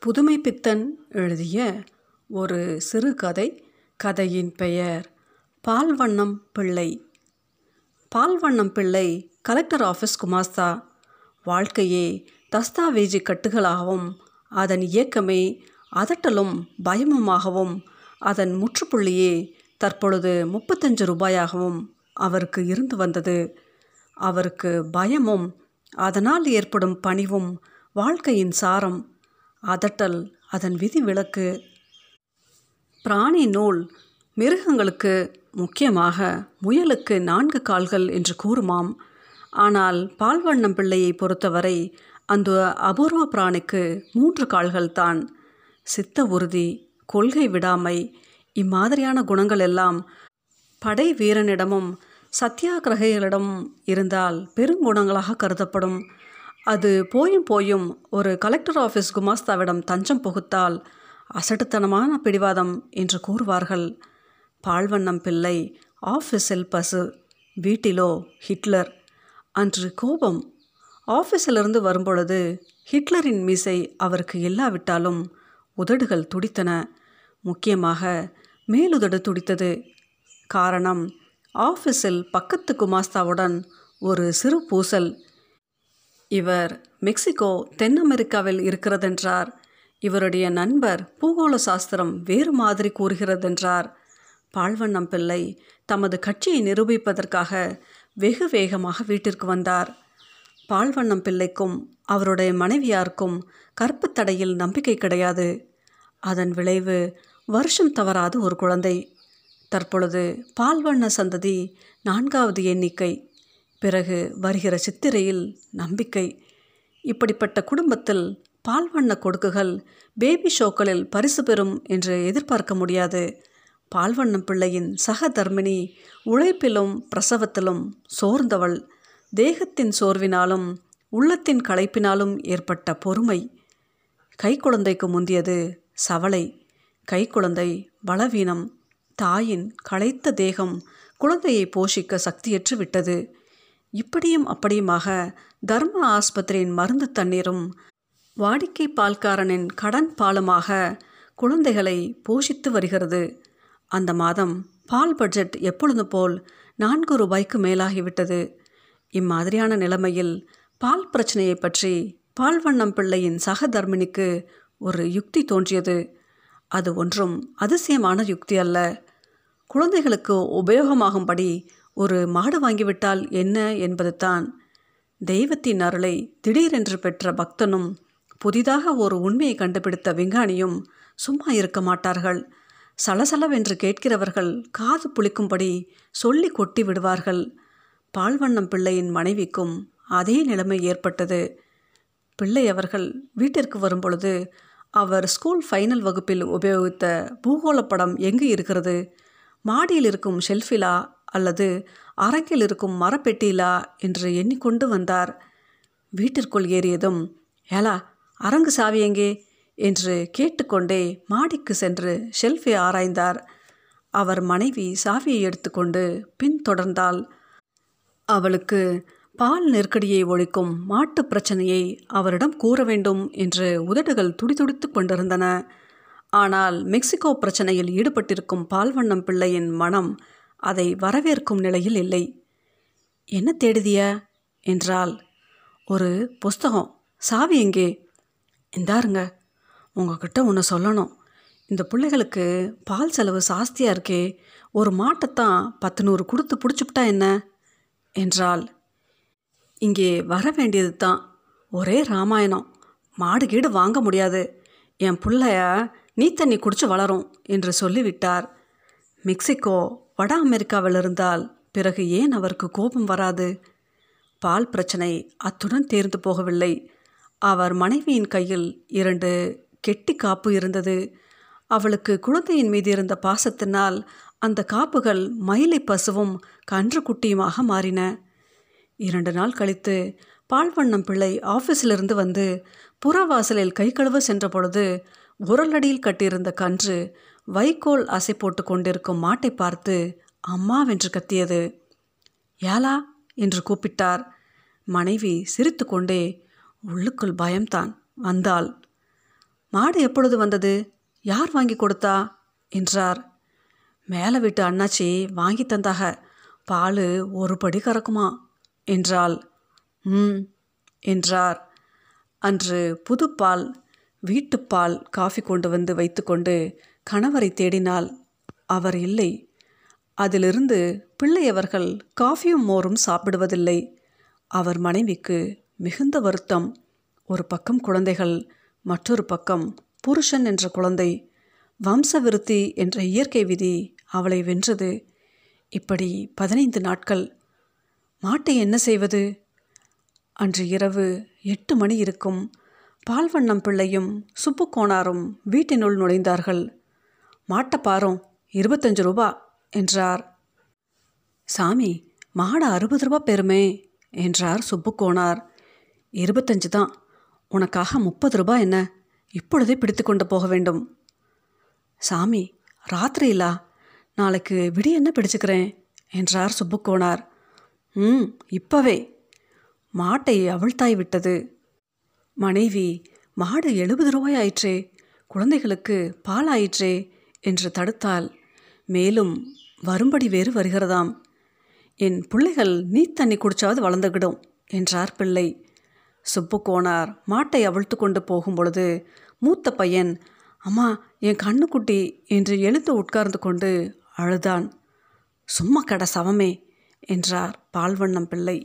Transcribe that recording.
புதுமை பித்தன் எழுதிய ஒரு சிறுகதை கதையின் பெயர் பால்வண்ணம் பிள்ளை. பால்வண்ணம் பிள்ளை கலெக்டர் ஆஃபீஸ் குமாஸ்தா. வாழ்க்கையே தஸ்தாவேஜி கட்டுகளாகவும் அதன் இயக்கமே அதட்டலும் பயமுமாகவும் அதன் முற்றுப்புள்ளியே தற்பொழுது முப்பத்தஞ்சு ரூபாயாகவும் அவருக்கு இருந்து வந்தது. அவருக்கு பயமும் அதனால் ஏற்படும் பணிவும் வாழ்க்கையின் சாரம் அதட்டல் அதன் விதி விலக்கு பிராணி நூல் மிருகங்களுக்கு முக்கியமாக முயலுக்கு நான்கு கால்கள் என்று கூறுமாம். ஆனால் பால்வண்ணம் பிள்ளையை பொறுத்தவரை அந்த அபூர்வ பிராணிக்கு மூன்று கால்கள் தான். சித்த உறுதி கொள்கை விடாமை இம்மாதிரியான குணங்கள் எல்லாம் படை வீரனிடமும் சத்தியாகிரகிகளிடமும் இருந்தால் பெருங்குணங்களாக கருதப்படும். அது போயும் போயும் ஒரு கலெக்டர் ஆஃபீஸ் குமாஸ்தாவிடம் தஞ்சம் புகுத்தால் அசட்டுத்தனமான பிடிவாதம் என்று கூறுவார்கள். பால்வண்ணம் பிள்ளை ஆஃபீஸில் பசு வீட்டிலோ ஹிட்லர் அன்று கோபம். ஆஃபீஸிலிருந்து வரும்பொழுது ஹிட்லரின் மீசை அவருக்கு இல்லாவிட்டாலும் உதடுகள் துடித்தன. முக்கியமாக மேலுதடு துடித்தது. காரணம் ஆஃபீஸில் பக்கத்து குமாஸ்தாவுடன் ஒரு சிறு பூசல் இவர் மெக்சிகோ தென் அமெரிக்காவில் இருக்கிறதென்றார். இவருடைய நண்பர் பூகோள சாஸ்திரம் வேறு மாதிரி கூறுகிறதென்றார். பால்வண்ணம் பிள்ளை தமது கட்சியை நிரூபிப்பதற்காக வெகு வேகமாக வீட்டிற்கு வந்தார். பால்வண்ணம் பிள்ளைக்கும் அவருடைய மனைவியாருக்கும் கற்பு தடையில் நம்பிக்கை கிடையாது. அதன் விளைவு வருஷம் தவறாத ஒரு குழந்தை. தற்பொழுது பால்வண்ண சந்ததி நான்காவது எண்ணிக்கை. பிறகு வருகிற சித்திரையில் நம்பிக்கை. இப்படிப்பட்ட குடும்பத்தில் பால்வண்ண கொடுக்குகள் பேபி ஷோக்களில் பரிசு பெறும் என்று எதிர்பார்க்க முடியாது. பால்வண்ணம் பிள்ளையின் சக தர்மினி உழைப்பிலும் பிரசவத்திலும் சோர்ந்தவள். தேகத்தின் சோர்வினாலும் உள்ளத்தின் களைப்பினாலும் ஏற்பட்ட பொறுமை. கைக்குழந்தைக்கு முந்தியது சவளை கைக்குழந்தை பலவீனம். தாயின் களைத்த தேகம் குழந்தையை போஷிக்க சக்தியற்று விட்டது. இப்படியும் அப்படியுமாக தர்ம ஆஸ்பத்திரியின் மருந்து தண்ணீரும் வாடிக்கை பால்காரனின் கடன் பாலுமாக குழந்தைகளை போஷித்து வருகிறது. அந்த மாதம் பால் பட்ஜெட் எப்பொழுது போல் நான்கு ரூபாய்க்கு மேலாகிவிட்டது. இம்மாதிரியான நிலைமையில் பால் பிரச்சனையை பற்றி பால்வண்ணம் பிள்ளையின் சகதர்மினிக்கு ஒரு யுக்தி தோன்றியது. அது ஒன்றும் அதிசயமான யுக்தி அல்ல. குழந்தைகளுக்கு உபயோகமாகும்படி ஒரு மாடு வாங்கிவிட்டால் என்ன என்பதுதான். தெய்வத்தின் அருளை திடீரென்று பெற்ற பக்தனும் புதிதாக ஒரு உண்மையை கண்டுபிடித்த விஞ்ஞானியும் சும்மா இருக்க மாட்டார்கள். சலசலவென்று கேட்கிறவர்கள் காது புளிக்கும்படி சொல்லி கொட்டி விடுவார்கள். பால்வண்ணம் பிள்ளையின் மனைவிக்கும் அதே நிலைமை ஏற்பட்டது. பிள்ளை அவர்கள் வீட்டிற்கு வரும்பொழுது அவர் ஸ்கூல் ஃபைனல் வகுப்பில் உபயோகித்த பூகோள படம் எங்கு இருக்கிறது? மாடியில் இருக்கும் ஷெல்ஃபிலா அல்லது அரங்கில் இருக்கும் மரப்பெட்டியிலா என்று எண்ணிக்கொண்டு வந்தார். வீட்டிற்குள் ஏறியதும் ஏலா அரங்கு சாவி எங்கே? என்று கேட்டுக்கொண்டே மாடிக்கு சென்று ஷெல்ஃபை ஆராய்ந்தார். அவர் மனைவி சாவியை எடுத்துக்கொண்டு பின் தொடர்ந்தால் அவளுக்கு பால் நெருக்கடியை ஒழிக்கும் மாட்டு பிரச்சனையை அவரிடம் கூற வேண்டும் என்று உதடுகள் துடிதுடித்து கொண்டிருந்தன. ஆனால் மெக்சிகோ பிரச்சனையில் ஈடுபட்டிருக்கும் பால்வண்ணம் பிள்ளையின் மனம் அதை வரவேற்கும் நிலையில் இல்லை. என்ன தேடுதிய? என்றால் ஒரு புஸ்தகம். சாவி எங்கே? இந்தாருங்க. உங்ககிட்ட ஒன்று சொல்லணும். இந்த பிள்ளைகளுக்கு பால் செலவு ஜாஸ்தியாக இருக்கே. ஒரு மாட்டைத்தான் பத்து நூறு கொடுத்து பிடிச்சிப்பிட்டா என்ன? என்றால் இங்கே வர வேண்டியது தான் ஒரே ராமாயணம். மாடு கீடு வாங்க முடியாது. என் பிள்ளைய நீ தண்ணி குடிச்சு வளரும் என்று சொல்லிவிட்டார். மெக்சிகோ வட அமெரிக்காவில் இருந்தால் பிறகு ஏன் அவருக்கு கோபம் வராது? பால் பிரச்சனை அத்துடன் தேர்ந்து போகவில்லை. அவர் மனைவியின் கையில் இரண்டு கெட்டி காப்பு இருந்தது. அவளுக்கு குழந்தையின் மீது இருந்த பாசத்தினால் அந்த காப்புகள் மயிலை பசுவும் கன்று குட்டியுமாக மாறின. இரண்டு நாள் கழித்து பால்வண்ணம் பிள்ளை ஆஃபீஸிலிருந்து வந்து புறவாசலில் கை கழுவ சென்ற பொழுது உரலடியில் கட்டியிருந்த கன்று வைக்கோல் அசை போட்டு கொண்டிருக்கும் மாட்டை பார்த்து அம்மாவென்று கத்தியது. யாலா என்று கூப்பிட்டார். மனைவி சிரித்து கொண்டே உள்ளுக்குள் பயம்தான் வந்தாள். மாடு எப்பொழுது வந்தது? யார் வாங்கி கொடுத்தா? என்றார். மேலே வீட்டு அண்ணாச்சி வாங்கி தந்தாக. பால் ஒரு படி கறக்குமா? என்றாள். ம் என்றார். அன்று புதுப்பால் வீட்டுப்பால் காஃபி கொண்டு வந்து வைத்துக்கொண்டு கணவரை தேடினால் அவர் இல்லை. அதிலிருந்து பிள்ளையவர்கள் காஃபியும் மோரும் சாப்பிடுவதில்லை. அவர் மனைவிக்கு மிகுந்த வருத்தம். ஒரு பக்கம் குழந்தைகள் மற்றொரு பக்கம் புருஷன் என்ற குழந்தை. வம்சவிருத்தி என்ற இயற்கை விதி அவளை வென்றது. இப்படி பதினைந்து நாட்கள். மாட்டை என்ன செய்வது? அன்று இரவு எட்டு மணி இருக்கும். பால்வண்ணம் பிள்ளையும் சுப்புக்கோணாரும் வீட்டினுள் நுழைந்தார்கள். மாட்டை பாரும் இருபத்தஞ்சு ரூபா என்றார். சாமி மாடை அறுபது ரூபா பெறுமே என்றார் சுப்புக்கோனார் இருபத்தஞ்சு தான் உனக்காக முப்பது ரூபாய் என்ன இப்பொழுதே பிடித்து கொண்டு போக வேண்டும். சாமி ராத்திரியிலா நாளைக்கு விடிய என்ன பிடிச்சுக்கிறேன் என்றார் சுப்புக்கோனார் ம் இப்பவே. மாட்டை அவிழ்த்தாய் விட்டது. மனைவி மாடு எழுபது ரூபாய் ஆயிற்றே குழந்தைகளுக்கு பால் ஆயிற்றே என்று தடுத்தால் மேலும் வரும்படி வேறு வருகிறதாம். என் பிள்ளைகள் நீ தண்ணி குடிச்சாவது வளர்ந்துகிடும் என்றார் பிள்ளை. சுப்புக்கோனார் மாட்டை அவிழ்த்து கொண்டு போகும் பொழுது மூத்த பையன் அம்மா என் கண்ணுக்குட்டி என்று எழுந்து உட்கார்ந்து கொண்டு அழுதான். சும்மா கட சவமே என்றார் பால்வண்ணம் பிள்ளை.